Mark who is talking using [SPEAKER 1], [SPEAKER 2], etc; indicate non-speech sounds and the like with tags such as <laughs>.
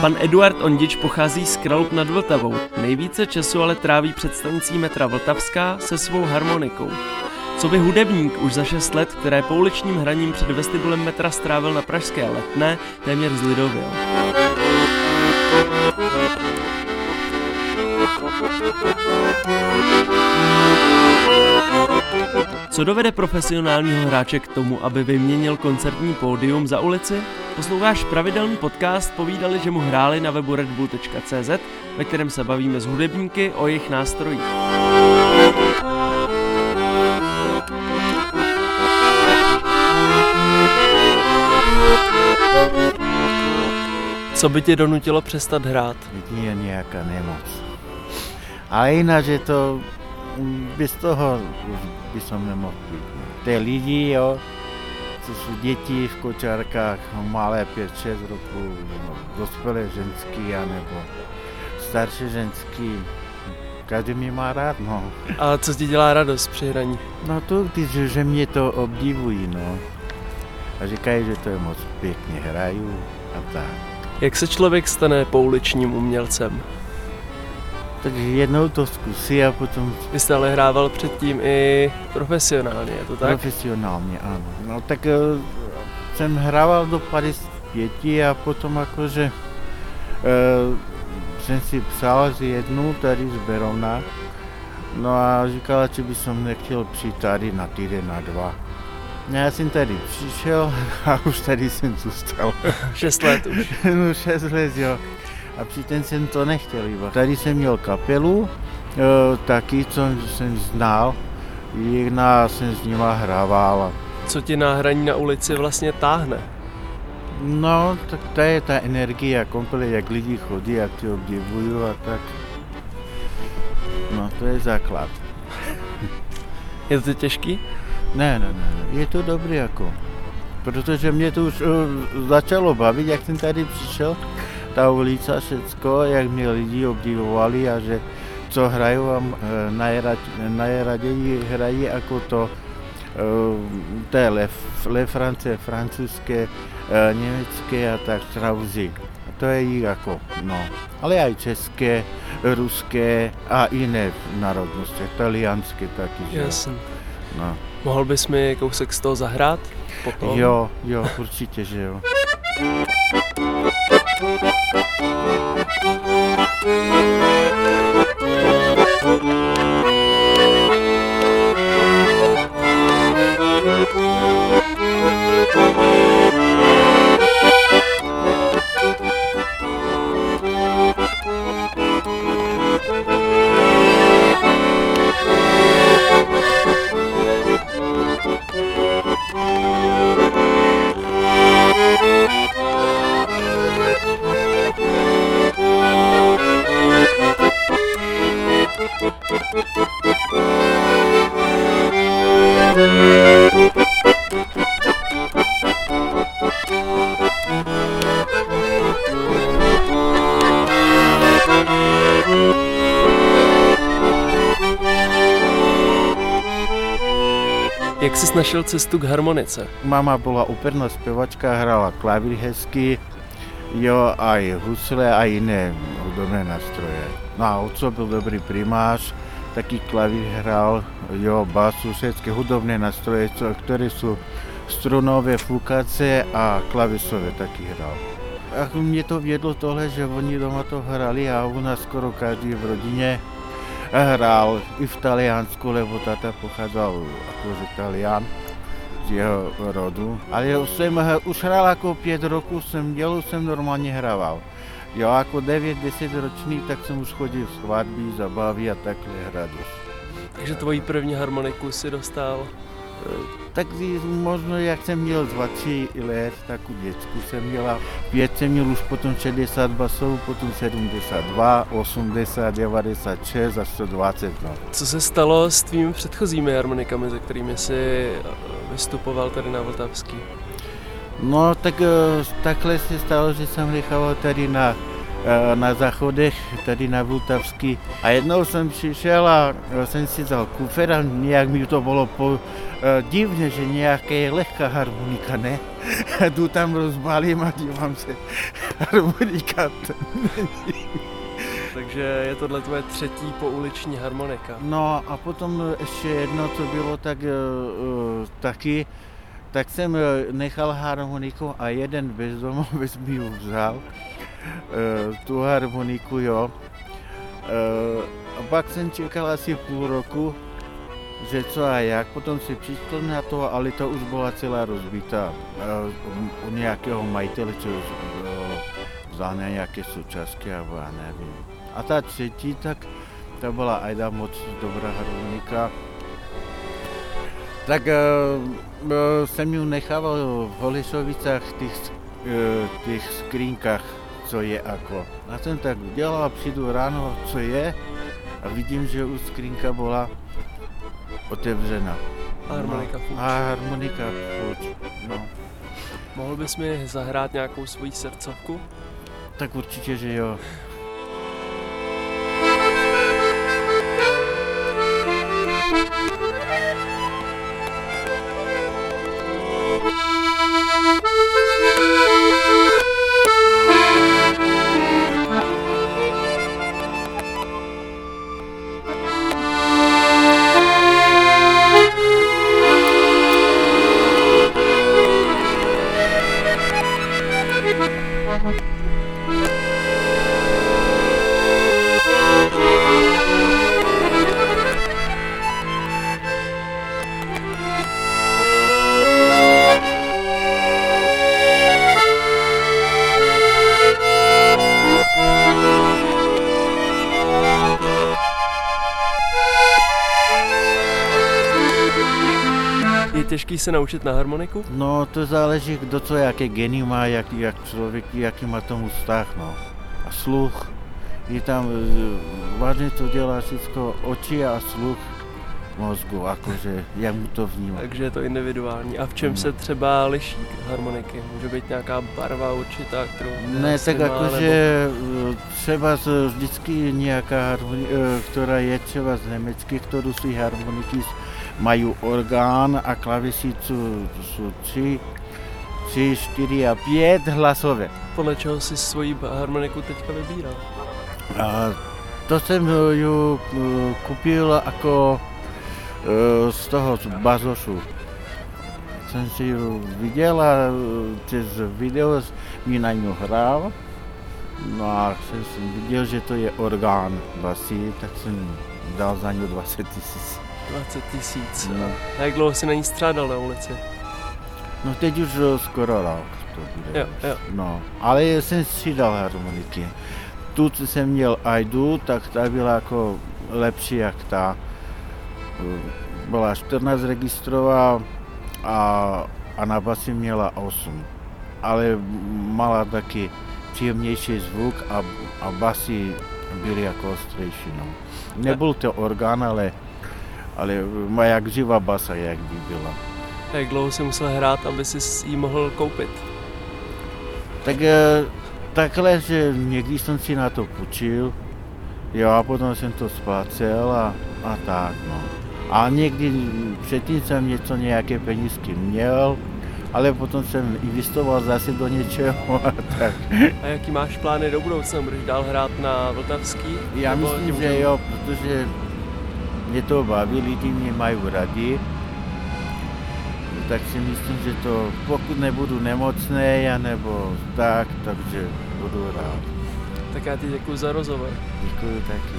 [SPEAKER 1] Pan Eduard Ondič pochází z Kralup nad Vltavou. Nejvíce času ale tráví před stanicí metra Vltavská se svou harmonikou. Co by hudebník už za 6 let, které pouličním hraním před vestibulem metra strávil na pražské letné, téměř zlidověl. Co dovede profesionálního hráče k tomu, aby vyměnil koncertní pódium za ulici? Posloucháš pravidelný podcast Povídali, že mu hráli na webu redbull.cz, ve kterém se bavíme s hudebníky o jejich nástrojích. Co by tě donutilo přestat hrát?
[SPEAKER 2] Je nějaká nemoc. Ale jinak, že to bez toho by som nemohl být. Ty lidi, jo, co jsou děti v kočárkách, malé 5-6 roků, no, dospělé ženský, anebo starší ženský, každý mě má rád, no.
[SPEAKER 1] A co ti dělá radost při hraní?
[SPEAKER 2] No to, když, že mě to obdivují, no. A říkají, že to je moc pěkně hraju a tak.
[SPEAKER 1] Jak se člověk stane pouličním umělcem?
[SPEAKER 2] Takže jednou to zkusí a potom...
[SPEAKER 1] Vy jste ale hrával předtím i profesionálně, je to tak?
[SPEAKER 2] Profesionálně, ano. No tak uh, jsem hrával do 55 a potom jakože uh, jsem si psal z jednu tady z Berovna, no a říkala, že by som nechtěl přijít tady na týden, na dva. No, já jsem tady přišel <laughs> a už tady jsem zůstal.
[SPEAKER 1] šest let už. <laughs>
[SPEAKER 2] no šest let, jo a přitom jsem to nechtěl iba. Tady jsem měl kapelu, e, taky, co jsem znal, jedna jsem s nima hrával.
[SPEAKER 1] Co ti na hraní na ulici vlastně táhne?
[SPEAKER 2] No, tak to je ta energie, komplet, jak lidi chodí, jak tě obdivují a tak. No, to je základ.
[SPEAKER 1] je to těžký?
[SPEAKER 2] Ne, ne, ne, je to dobrý jako. Protože mě to už uh, začalo bavit, jak jsem tady přišel ta ulica, všecko, jak mě lidi obdivovali a že co hrají a eh, najraději hrají jako to eh, to je le, le France, francouzské, eh, německé a tak trauzy. To je jich jako, no. Ale i české, ruské a jiné národnosti, talianské taky.
[SPEAKER 1] Jasně. No. Mohl bys mi kousek z toho zahrát?
[SPEAKER 2] Potom? Jo, jo, určitě, že jo. Thank you.
[SPEAKER 1] Jak jsi našel cestu k harmonice?
[SPEAKER 2] Mama byla operná zpěvačka, hrála klavír hezky, jo, a i husle a jiné hudobné nástroje. No a otco byl dobrý primář, taky klavír hrál, jo, basu, všechny hudobné nástroje, které jsou strunové fukace a klavisové taky hrál. A mě to vědlo tohle, že oni doma to hrali a u nás skoro každý v rodině hrál i v Taliansku, lebo tata pochádzal ako z Talian z jeho rodu. Ale jsem už hrál jako pět roků, jsem dělal, jsem normálně hrával. Jo, jako 9-10 ročný, tak jsem už chodil v svatby, zabavy a takhle hrát.
[SPEAKER 1] Takže tvoji první harmoniku si dostal
[SPEAKER 2] tak možno jak jsem měl 2-3 let, tak u děcku jsem měla, pět jsem měl už potom 60 basů, potom 72, 80, 96 a 120. No.
[SPEAKER 1] Co se stalo s tvými předchozími harmonikami, se kterými jsi eh, vystupoval tady na Vltavský?
[SPEAKER 2] No tak eh, takhle se stalo, že jsem nechával tady na eh, na záchodech tady na Vltavský. A jednou jsem přišel a eh, jsem si vzal kufer a nějak mi to bylo po, eh, divně, že nějaká je lehká harmonika, ne? <laughs> A jdu tam rozbalím a dívám se, <laughs> harmonika.
[SPEAKER 1] Takže je tohle tvoje třetí pouliční harmonika.
[SPEAKER 2] No a potom ještě jedno, co bylo tak taky, tak jsem nechal harmoniku a jeden bezdomovec <laughs> mi ji vzal, tu harmoniku, jo. Uh, a pak jsem čekal asi půl roku, že co a jak, potom si přišel na to, ale to už byla celá rozbitá uh, u nějakého majitele, co vzal na nějaké součástky, a já nevím. A ta třetí, tak to byla ajda moc dobrá harmonika. Tak jsem ji nechával v Holišovicách těch, těch skrínkách, co je jako. A jsem tak udělal přijdu ráno, co je a vidím, že už skrínka byla otevřena.
[SPEAKER 1] A harmonika
[SPEAKER 2] no, A harmonika furt, no.
[SPEAKER 1] Mohl bys mi zahrát nějakou svoji srdcovku?
[SPEAKER 2] Tak určitě, že jo.
[SPEAKER 1] Těžký se naučit na harmoniku?
[SPEAKER 2] No, to záleží, kdo co, jaké geny má, jak, jak člověk, jaký má tomu vztah, no. A sluch, je tam, vážně to dělá všechno oči a sluch mozgu, jakože jak mu to vnímá.
[SPEAKER 1] Takže je to individuální. A v čem mm. se třeba liší harmoniky? Může být nějaká barva určitá, kterou
[SPEAKER 2] Ne, tak jakože nebo... třeba vždycky nějaká harmonika, eh, která je třeba z německých, kterou si harmoniky mají orgán a klavesnicu jsou tři, tři, čtyři a pět hlasové.
[SPEAKER 1] Podle čeho si svoji harmoniku teďka vybíral?
[SPEAKER 2] A to jsem ju koupil jako e, z toho z bazošu. Jsem si ji viděl a přes video mi na ní hrál. No a jsem viděl, že to je orgán basí, tak jsem dal za ní 20 tisíc.
[SPEAKER 1] 20 tisíc. No. A jak dlouho jsi na ní strádal na ulici?
[SPEAKER 2] No teď už skoro rok to bude.
[SPEAKER 1] Jo, jo.
[SPEAKER 2] No, ale jsem střídal harmoniky. Tu, co jsem měl Aidu, tak ta byla jako lepší jak ta. Byla 14 registrová a, a na basi měla 8. Ale mala taky příjemnější zvuk a, a basy byly jako ostřejší. No. Nebyl to orgán, ale ale má jak živá basa, jak by byla.
[SPEAKER 1] Jak dlouho jsi musel hrát, aby si ji mohl koupit?
[SPEAKER 2] Tak eh, takhle, že někdy jsem si na to půjčil, jo, a potom jsem to splácel a, a tak, no. A někdy předtím jsem něco, nějaké penízky měl, ale potom jsem investoval zase do něčeho <laughs> a tak.
[SPEAKER 1] A jaký máš plány do budoucna? Budeš dál hrát na Vltavský?
[SPEAKER 2] Já myslím, že jo, protože mě to baví, lidi mě mají rádi, tak si myslím, že to, pokud nebudu nemocný, nebo tak, takže budu rád.
[SPEAKER 1] Tak já ti děkuji za rozhovor.
[SPEAKER 2] Děkuji taky.